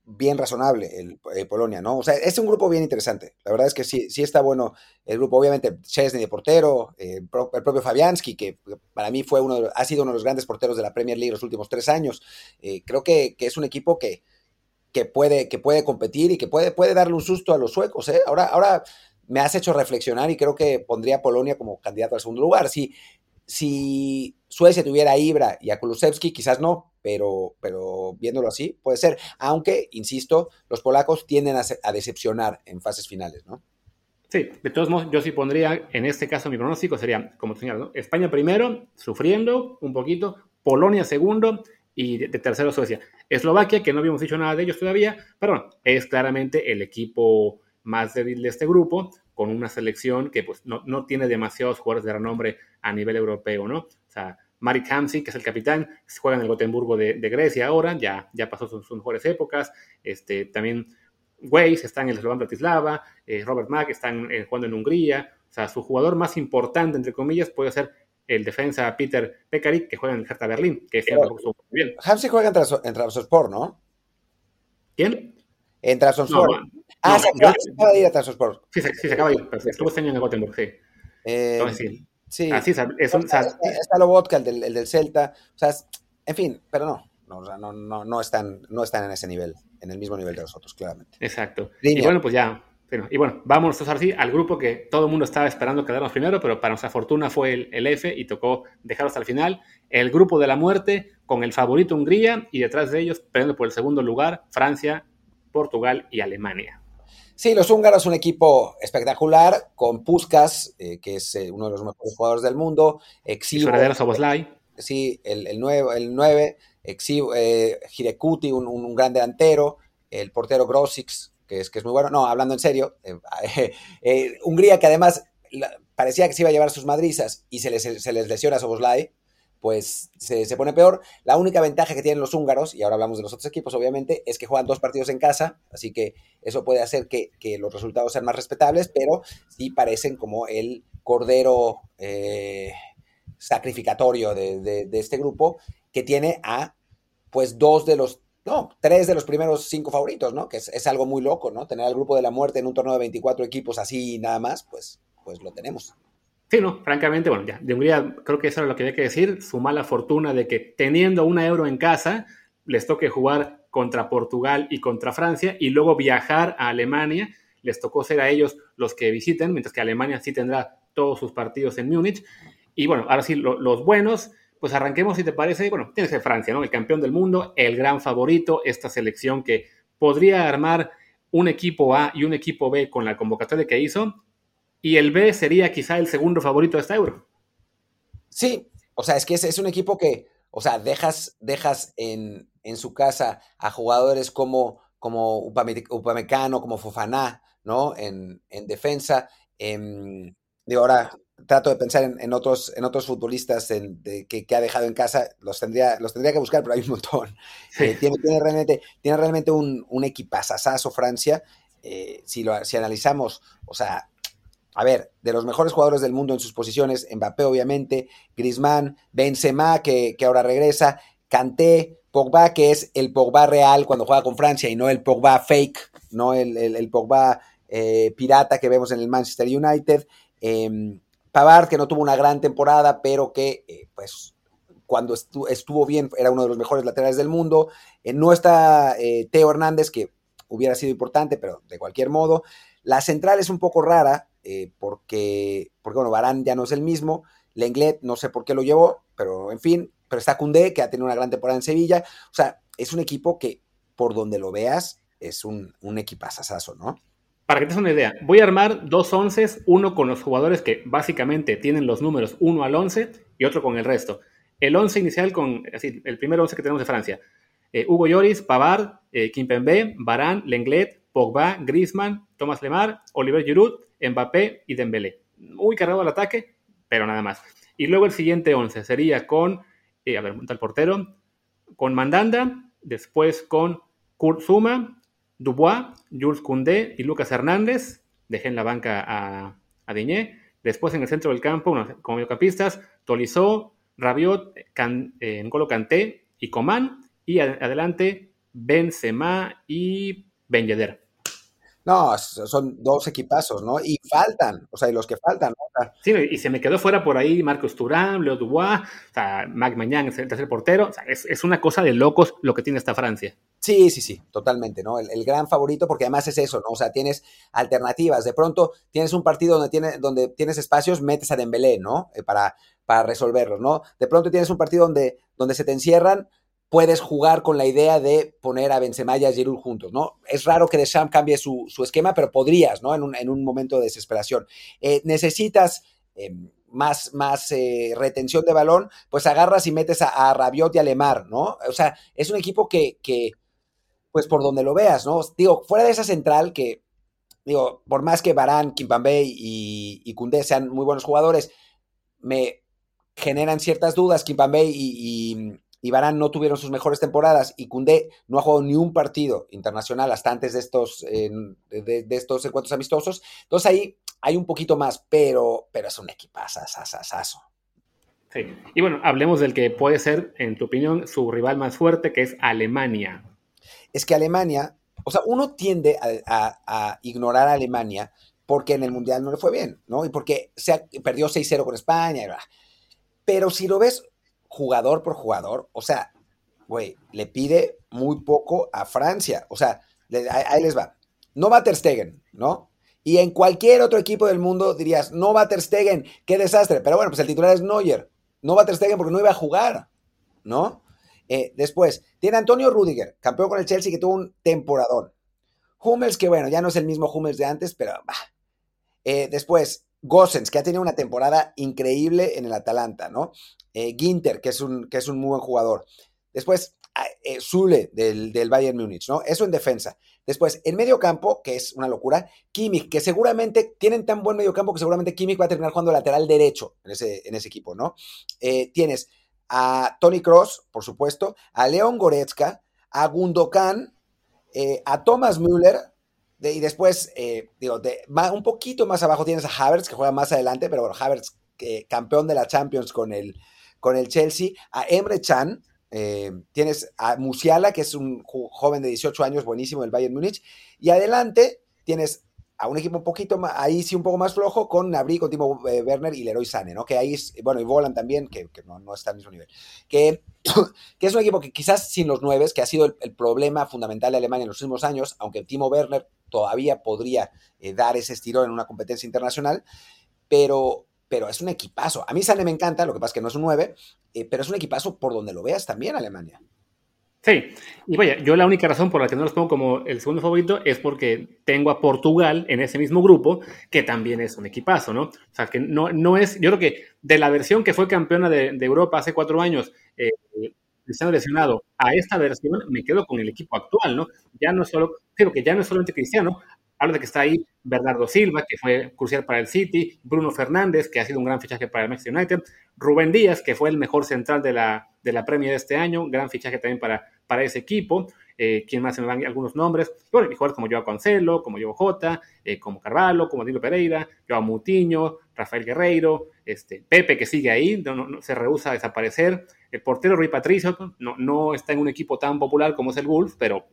Speaker 1: bien razonable el, eh, Polonia, ¿no? O sea, es un grupo bien interesante. La verdad es que sí, sí está bueno el grupo. Obviamente, Chesney de portero, eh, el propio Fabianski, que para mí fue uno ha sido uno de los grandes porteros de la Premier League los últimos tres años. Eh, creo que, es un equipo que, que, puede, que puede competir y que puede, puede darle un susto a los suecos. Ahora, ahora me has hecho reflexionar y creo que pondría a Polonia como candidato al segundo lugar. Si, si Suecia tuviera a Ibra y a Kulusevski, quizás no, pero, pero viéndolo así, puede ser. Aunque, insisto, los polacos tienden a, decepcionar en fases finales, ¿no?
Speaker 2: Sí, de todos modos, yo sí pondría, en este caso mi pronóstico sería, como señal, ¿no? España primero, sufriendo un poquito, Polonia segundo y de, tercero Suecia. Eslovaquia, que no habíamos dicho nada de ellos todavía, pero es claramente el equipo más débil de este grupo, con una selección que pues, no, no tiene demasiados jugadores de renombre a nivel europeo, ¿no? O sea, Marek Hamsik, que es el capitán, juega en el Gotemburgo de, Grecia ahora, ya, ya pasó sus, mejores épocas. Este, también Weiss está en el Slovan Bratislava, eh, Robert Mack está eh, jugando en Hungría. O sea, su jugador más importante, entre comillas, puede ser el defensa Peter Pekarik, que juega en el Hertha Berlín, que este muy
Speaker 1: bien. Hamsik juega en, Trabzonspor, ¿no?
Speaker 2: ¿Quién?
Speaker 1: En Trabzonspor. Ah, se, acaba, de ir a Trabzonspor.
Speaker 2: Sí, se, sí, se acaba de ir, pero estuvo este año en el Gotemburgo, sí.
Speaker 1: Eh, Entonces, sí. Sí.
Speaker 2: Así es, es
Speaker 1: está, lo vodka, el del, el del, Celta. O sea, en fin, pero no. No, no, no, no, están, no están en ese nivel, en el mismo nivel de los otros, claramente.
Speaker 2: Exacto. Y bueno, pues ya. y bueno, vámonos ahora sí al grupo que todo el mundo estaba esperando quedarnos primero, pero para nuestra fortuna fue el, el F y tocó dejarlo hasta el final. El grupo de la muerte con el favorito Hungría y detrás de ellos, peleando por el segundo lugar, Francia, Portugal y Alemania.
Speaker 1: Sí, los húngaros, un equipo espectacular, con Puskas, eh, que es eh, uno de los mejores jugadores del mundo.
Speaker 2: Exhibo,
Speaker 1: Sí, el, el 9, el 9 exhibo, eh, Hirekuti, un, gran delantero. El portero Grosix, que es, que es muy bueno. No, hablando en serio. Hungría, que además parecía que se iba a llevar sus madrizas y se les, se les lesiona a Soboslai pues se, se, pone peor. La única ventaja que tienen los húngaros, y ahora hablamos de los otros equipos, obviamente, es que juegan dos partidos en casa, así que eso puede hacer que, que los resultados sean más respetables, pero sí parecen como el cordero eh, sacrificatorio de, de, de, este grupo, que tiene a, pues, dos de los, no, tres de los primeros cinco favoritos, ¿no? Que es, es algo muy loco, ¿no? Tener al grupo de la muerte en un torneo de 24 equipos así nada más, pues, pues lo tenemos.
Speaker 2: Sí, no, francamente, bueno, ya, de Hungría creo que eso era lo que había que decir, su mala fortuna de que teniendo una euro en casa, les toque jugar contra Portugal y contra Francia y luego viajar a Alemania, les tocó ser a ellos los que visiten, mientras que Alemania sí tendrá todos sus partidos en Múnich. Y bueno, ahora sí, lo, los buenos, pues arranquemos si te parece, bueno, tiene que Francia, ¿no? El campeón del mundo, el gran favorito, esta selección que podría armar un equipo A y un equipo B con la convocatoria que hizo, y el B sería quizá el segundo favorito de esta Euro.
Speaker 1: Sí, o sea, es que es, es un equipo que, o sea, dejas, dejas en, en, su casa a jugadores como, como Upamecano, como Fofaná, ¿no? En, en defensa. En, de ahora trato de pensar en, en, otros, en otros futbolistas de, que, que, ha dejado en casa, los tendría, los tendría que buscar, pero hay un montón. Sí. Eh, tiene, tiene, realmente, tiene realmente un, un equipazazazo Francia. Eh, si, lo, si analizamos, o sea, a ver, de los mejores jugadores del mundo en sus posiciones, Mbappé obviamente, Griezmann, Benzema que, que ahora regresa, Kanté, Pogba que es el Pogba real cuando juega con Francia y no el Pogba fake, no el, el, Pogba eh, pirata que vemos en el Manchester United, eh, Pavard que no tuvo una gran temporada pero que eh, pues cuando estuvo, estuvo, bien era uno de los mejores laterales del mundo, eh, no está eh, Teo Hernández que hubiera sido importante pero de cualquier modo, la central es un poco rara, eh, porque, porque, bueno, Barán ya no es el mismo, Lenglet no sé por qué lo llevó, pero en fin, pero está Cundé, que ha tenido una gran temporada en Sevilla, o sea, es un equipo que por donde lo veas es un, un equipazazazo, ¿no?
Speaker 2: Para que te des una idea, voy a armar dos once, uno con los jugadores que básicamente tienen los números 1 al 11 y otro con el resto. El 11 inicial con, el primer 11 que tenemos de Francia. Eh, Hugo Lloris, Pavard, eh, Kimpembe, Barán, Lenglet, Pogba, Griezmann, Thomas Lemar, Oliver Giroud, Mbappé y Dembélé. Muy cargado al ataque, pero nada más. Y luego el siguiente 11 sería con, eh, a ver, el portero, con Mandanda, después con Kurt Zuma, Dubois, Jules Koundé y Lucas Hernández. Dejé en la banca a, a Diñé. Después en el centro del campo, bueno, como mediocampistas, Tolizó, Rabiot, Can, eh, N'Golo Kanté y Coman. Y adelante Benzema y Ben Yedder.
Speaker 1: No, son dos equipazos, ¿no? Y faltan, o sea, y los que faltan, ¿no?
Speaker 2: Sí, y se me quedó fuera por ahí Marcos Turán, Leo Dubois, o sea, Mac Mañán es el tercer portero. O sea, es, es, una cosa de locos lo que tiene esta Francia.
Speaker 1: Sí, sí, sí, totalmente, ¿no? El, el, gran favorito, porque además es eso, ¿no? O sea, tienes alternativas. De pronto tienes un partido donde, tiene, donde tienes espacios, metes a Dembélé, ¿no? Eh, para, para resolverlos, ¿no? De pronto tienes un partido donde, donde se te encierran, puedes jugar con la idea de poner a Benzema y a Giroud juntos, ¿no? Es raro que Deschamps cambie su, su esquema, pero podrías, ¿no? En un, en un momento de desesperación. Eh, necesitas eh, más, más eh, retención de balón, pues agarras y metes a, a, Rabiot y a Lemar, ¿no? O sea, es un equipo que, que, pues por donde lo veas, ¿no? Digo, fuera de esa central que, digo, por más que Barán, Kimpambé y, y sean muy buenos jugadores, me generan ciertas dudas Kimpambé y, y y Barán no tuvieron sus mejores temporadas y Cundé no ha jugado ni un partido internacional hasta antes de estos, eh, de, de, estos encuentros amistosos. Entonces ahí hay un poquito más, pero, pero es un equipazo.
Speaker 2: Sí. Y bueno, hablemos del que puede ser, en tu opinión, su rival más fuerte, que es Alemania.
Speaker 1: Es que Alemania, o sea, uno tiende a, a, a ignorar a Alemania porque en el Mundial no le fue bien, ¿no? Y porque se perdió 6-0 con España. Y bla. Pero si lo ves jugador por jugador, o sea, güey, le pide muy poco a Francia. O sea, ahí les va. No va Ter Stegen, ¿no? Y en cualquier otro equipo del mundo dirías, no va Ter Stegen, qué desastre. Pero bueno, pues el titular es Neuer. No va Ter Stegen porque no iba a jugar, ¿no? Eh, después, tiene Antonio Rudiger, campeón con el Chelsea que tuvo un temporadón. Hummels, que bueno, ya no es el mismo Hummels de antes, pero. Eh, después, Gossens, que ha tenido una temporada increíble en el Atalanta, ¿no? Eh, Ginter, que es, un, que es un muy buen jugador. Después, eh, Zule del, del, Bayern Múnich, ¿no? Eso en defensa. Después, en medio campo, que es una locura, Kimmich, que seguramente tienen tan buen medio campo que seguramente Kimmich va a terminar jugando lateral derecho en ese, en ese equipo, ¿no? Eh, tienes a Tony Cross, por supuesto, a Leon Goretzka, a Gundogan, eh, a Thomas Müller, y después, eh, digo, un poquito más abajo tienes a Havertz, que juega más adelante, pero bueno, Havertz, campeón de la Champions con el, con el Chelsea, a Emre Chan, eh, tienes a Musiala, que es un joven de 18 años, buenísimo del Bayern Múnich, y adelante tienes a un equipo un poquito más, ahí sí un poco más flojo, con Nabri, con Timo eh, Werner y Leroy Sane, ¿no? Que ahí, es, bueno, y Volan también, que, no, está al mismo nivel. Que, que, es un equipo que quizás sin los nueve, que ha sido el, problema fundamental de Alemania en los últimos años, aunque Timo Werner todavía podría eh, dar ese estirón en una competencia internacional, pero, pero es un equipazo. A mí Sane me encanta, lo que pasa es que no es un 9, eh, pero es un equipazo por donde lo veas también Alemania.
Speaker 2: Sí, y vaya, yo la única razón por la que no los pongo como el segundo favorito es porque tengo a Portugal en ese mismo grupo, que también es un equipazo, ¿no? O sea, que no, no es, yo creo que de la versión que fue campeona de, Europa hace cuatro años, eh, Cristiano lesionado, a esta versión me quedo con el equipo actual, ¿no? Ya no solo, creo que ya no es solamente Cristiano, hablo de que está ahí Bernardo Silva, que fue crucial para el City, Bruno Fernández, que ha sido un gran fichaje para el Manchester United, Rubén Díaz, que fue el mejor central de la, de la Premier de este año, gran fichaje también para, para ese equipo. Eh, ¿Quién más se me van algunos nombres? Bueno, jugadores como Joao Cancelo, como Joao Jota, eh, como Carvalho, como Dilo Pereira, Joao Mutiño, Rafael Guerreiro, este, Pepe que sigue ahí, no, se rehúsa a desaparecer. El portero Rui Patricio no, no está en un equipo tan popular como es el Wolves, pero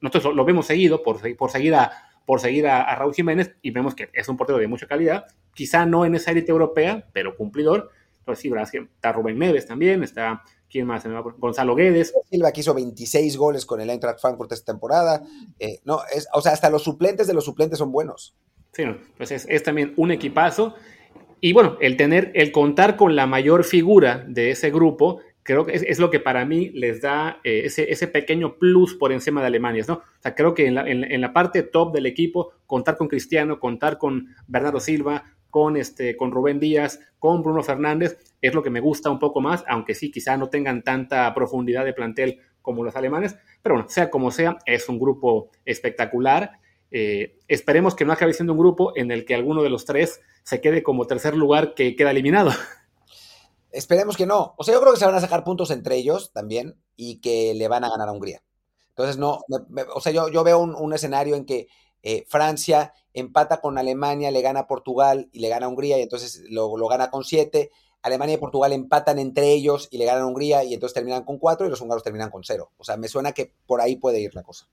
Speaker 2: nosotros lo vemos seguido por, por seguir a por seguir a, Raúl Jiménez y vemos que es un portero de mucha calidad, quizá no en esa élite europea, pero cumplidor. Entonces sí, está Rubén Neves también, está, ¿quién más? Gonzalo Guedes.
Speaker 1: Silva que hizo 26 goles con el Eintracht Frankfurt esta temporada. Eh, no, es, o sea, hasta los suplentes de los suplentes son buenos.
Speaker 2: Sí, no, pues es, es también un equipazo. Y bueno, el tener, el contar con la mayor figura de ese grupo, creo que es, lo que para mí les da eh, ese, pequeño plus por encima de Alemania, ¿no? O sea, creo que en la, parte top del equipo, contar con Cristiano, contar con Bernardo Silva, con, este, con Rubén Díaz, con Bruno Fernández, es lo que me gusta un poco más, aunque sí, quizá no tengan tanta profundidad de plantel como los alemanes, pero bueno, sea como sea, es un grupo espectacular. Eh, esperemos que no acabe siendo un grupo en el que alguno de los tres se quede como tercer lugar que queda eliminado.
Speaker 1: Esperemos que no. O sea, yo creo que se van a sacar puntos entre ellos también y que le van a ganar a Hungría. Entonces, no, o sea, yo, yo veo un, escenario en que eh, Francia empata con Alemania, le gana a Portugal y le gana a Hungría y entonces lo, gana con siete. Alemania y Portugal empatan entre ellos y le ganan a Hungría y entonces terminan con cuatro y los húngaros terminan con cero. O sea, me suena que por ahí puede ir la cosa.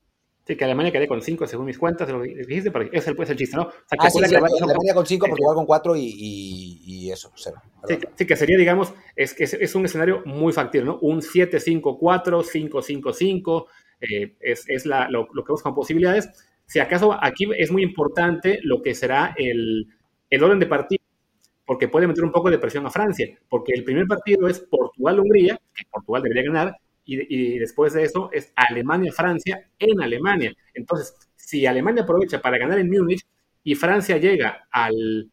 Speaker 2: Sí, que Alemania quedé con 5 según mis cuentas, lo dijiste, pero es el, el chiste, ¿no? O
Speaker 1: sea, que ah, sí, sí, Alemania, con 5, Portugal con 4 y, y, eso, cero.
Speaker 2: Sí, sí, que sería, digamos, es que es, un escenario muy factible, ¿no? Un 7-5-4, 5-5-5, eh, es, es la, lo, lo, que buscan posibilidades. Si acaso aquí es muy importante lo que será el, el orden de partido, porque puede meter un poco de presión a Francia, porque el primer partido es Portugal-Hungría, que Portugal debería ganar, y, después de eso es Alemania-Francia en Alemania. Entonces, si Alemania aprovecha para ganar en Múnich y Francia llega al,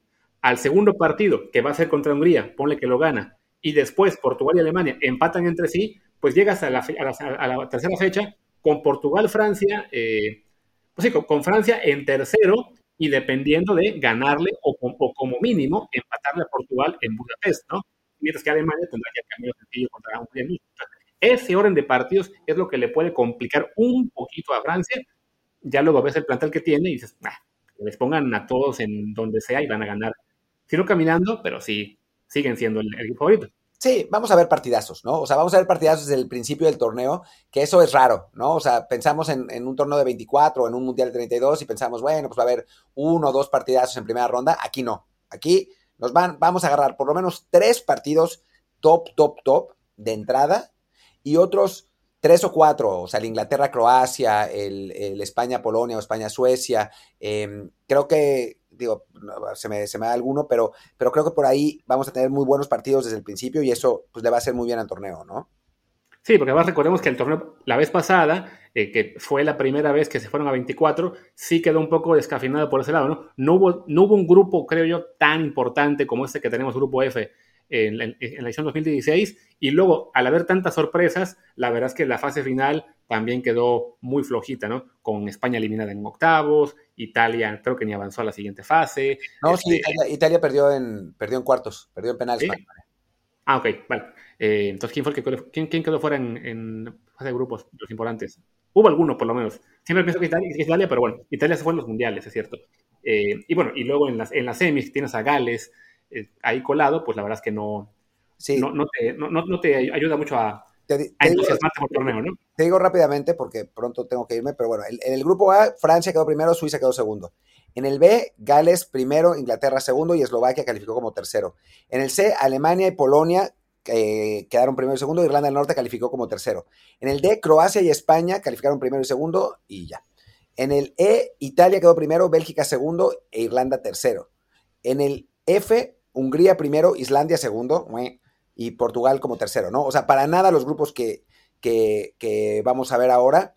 Speaker 2: segundo partido, que va a ser contra Hungría, ponle que lo gana, y después Portugal y Alemania empatan entre sí, pues llegas a la, tercera fecha con Portugal-Francia, eh, pues sí, con, Francia en tercero y dependiendo de ganarle o, como mínimo empatarle a Portugal en Budapest, ¿no? Mientras que Alemania tendrá que cambiar sencillo contra Hungría. Ese orden de partidos es lo que le puede complicar un poquito a Francia. Ya luego ves el plantel que tiene y dices, que les pongan a todos en donde sea y van a ganar. Si no caminando, pero sí, siguen siendo el, el favorito.
Speaker 1: Sí, vamos a ver partidazos, ¿no? O sea, vamos a ver partidazos desde el principio del torneo, que eso es raro, ¿no? O sea, pensamos en, un torneo de 24 o en un mundial de 32 y pensamos, bueno, pues va a haber uno o dos partidazos en primera ronda. Aquí no. Aquí nos van, vamos a agarrar por lo menos tres partidos top, top, top de entrada y otros tres o cuatro, o sea, el Inglaterra-Croacia, el, España-Polonia o España-Suecia. Em, creo que, digo, se me, se me da alguno, pero, pero creo que por ahí vamos a tener muy buenos partidos desde el principio y eso pues le va a hacer muy bien al torneo, ¿no?
Speaker 2: Sí, porque además recordemos que el torneo, la vez pasada, eh, que fue la primera vez que se fueron a 24, sí quedó un poco descafinado por ese lado, ¿no? No hubo, no hubo un grupo, creo yo, tan importante como este que tenemos, Grupo F, en la, edición 2016 y luego al haber tantas sorpresas, la verdad es que la fase final también quedó muy flojita, ¿no? Con España eliminada en octavos, Italia creo que ni avanzó a la siguiente fase.
Speaker 1: No, sí, este Italia, perdió, en, perdió en cuartos, perdió en penales.
Speaker 2: Ah, ok, vale. Eh, entonces, ¿quién, fue el que, quién, quién quedó fuera en, en, fase de grupos, los importantes? Hubo alguno, por lo menos. Siempre pienso que Italia, que Italia pero bueno, Italia se fue en los mundiales, es cierto. Eh, y bueno, y luego en las, en las semis tienes a Gales eh, ahí colado, pues la verdad es que no, sí. no, no, te, no, no, te ayuda mucho a, te, te, digo,
Speaker 1: torneo, ¿no? te, digo, rápidamente porque pronto tengo que irme, pero bueno, en el grupo A, Francia quedó primero, Suiza quedó segundo. En el B, Gales primero, Inglaterra segundo y Eslovaquia calificó como tercero. En el C, Alemania y Polonia eh, quedaron primero y segundo, Irlanda del Norte calificó como tercero. En el D, Croacia y España calificaron primero y segundo y ya. En el E, Italia quedó primero, Bélgica segundo e Irlanda tercero. En el F, Hungría primero, Islandia segundo y Portugal como tercero, ¿no? O sea, para nada los grupos que, que, vamos a ver ahora.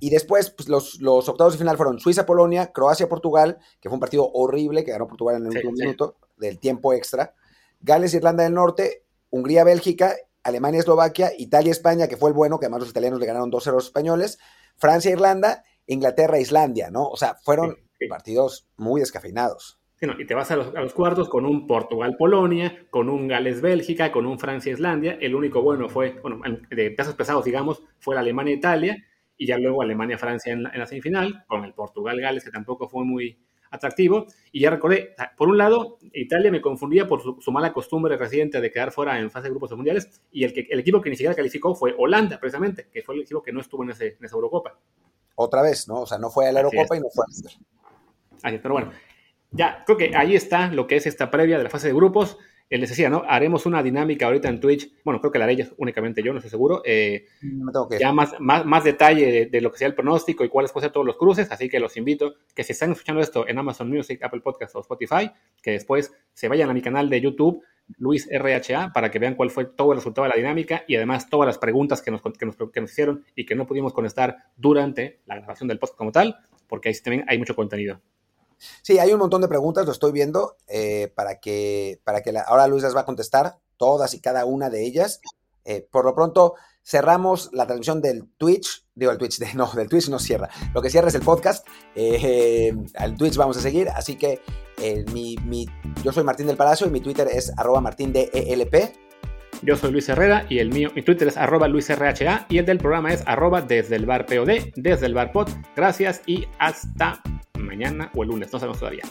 Speaker 1: Y después, pues, los, los, octavos de final fueron Suiza-Polonia, Croacia-Portugal, que fue un partido horrible, que ganó Portugal en el último minuto del tiempo extra. Gales-Irlanda del Norte, Hungría-Bélgica, Alemania-Eslovaquia, Italia-España, que fue el bueno, que además los italianos le ganaron 2-0 a los españoles, Francia-Irlanda, Inglaterra-Islandia, ¿no? O sea, fueron partidos muy descafeinados.
Speaker 2: Sí, no, y te vas a los, a los cuartos con un Portugal-Polonia, con un Gales-Bélgica, con un Francia-Islandia. El único bueno fue, bueno, de pesos pesados, digamos, fue la Alemania-Italia, y ya luego Alemania-Francia en, en, la semifinal, con el Portugal-Gales, que tampoco fue muy, atractivo. Y ya recordé, por un lado, Italia me confundía por su, mala costumbre reciente de quedar fuera en fase de grupos mundiales, y el, que, el equipo que ni siquiera calificó fue Holanda, precisamente, que fue el equipo que no estuvo en, ese, en esa Eurocopa.
Speaker 1: Otra vez, ¿no? O sea, no fue a la Eurocopa y no fue
Speaker 2: a pero bueno, ya, creo que ahí está lo que es esta previa de la fase de grupos les decía, ¿no? Haremos una dinámica ahorita en Twitch. Bueno, creo que la haré yo, únicamente yo, no estoy seguro. Eh, ya más, más, más detalle de, lo que sea el pronóstico y cuáles pueden ser todos los cruces. Así que los invito que si están escuchando esto en Amazon Music, Apple Podcast o Spotify, que después se vayan a mi canal de YouTube, Luis RHA, para que vean cuál fue todo el resultado de la dinámica y además todas las preguntas que nos, que nos, que nos hicieron y que no pudimos contestar durante la grabación del podcast como tal, porque ahí también hay mucho contenido.
Speaker 1: Sí, hay un montón de preguntas, lo estoy viendo, eh, para que, para que ahora Luis las va a contestar, todas y cada una de ellas. Eh, por lo pronto, cerramos la transmisión del Twitch, digo el Twitch, de, no, del Twitch no cierra, lo que cierra es el podcast, eh, al Twitch vamos a seguir, así que mi, mi, yo soy Martín del Palacio y mi Twitter es arroba martindelp.
Speaker 2: Yo soy Luis Herrera y el mío, mi Twitter es arroba luisrha y el del programa es arroba desde el bar POD, desde el bar pod. Gracias y hasta mañana o el lunes, no sabemos todavía.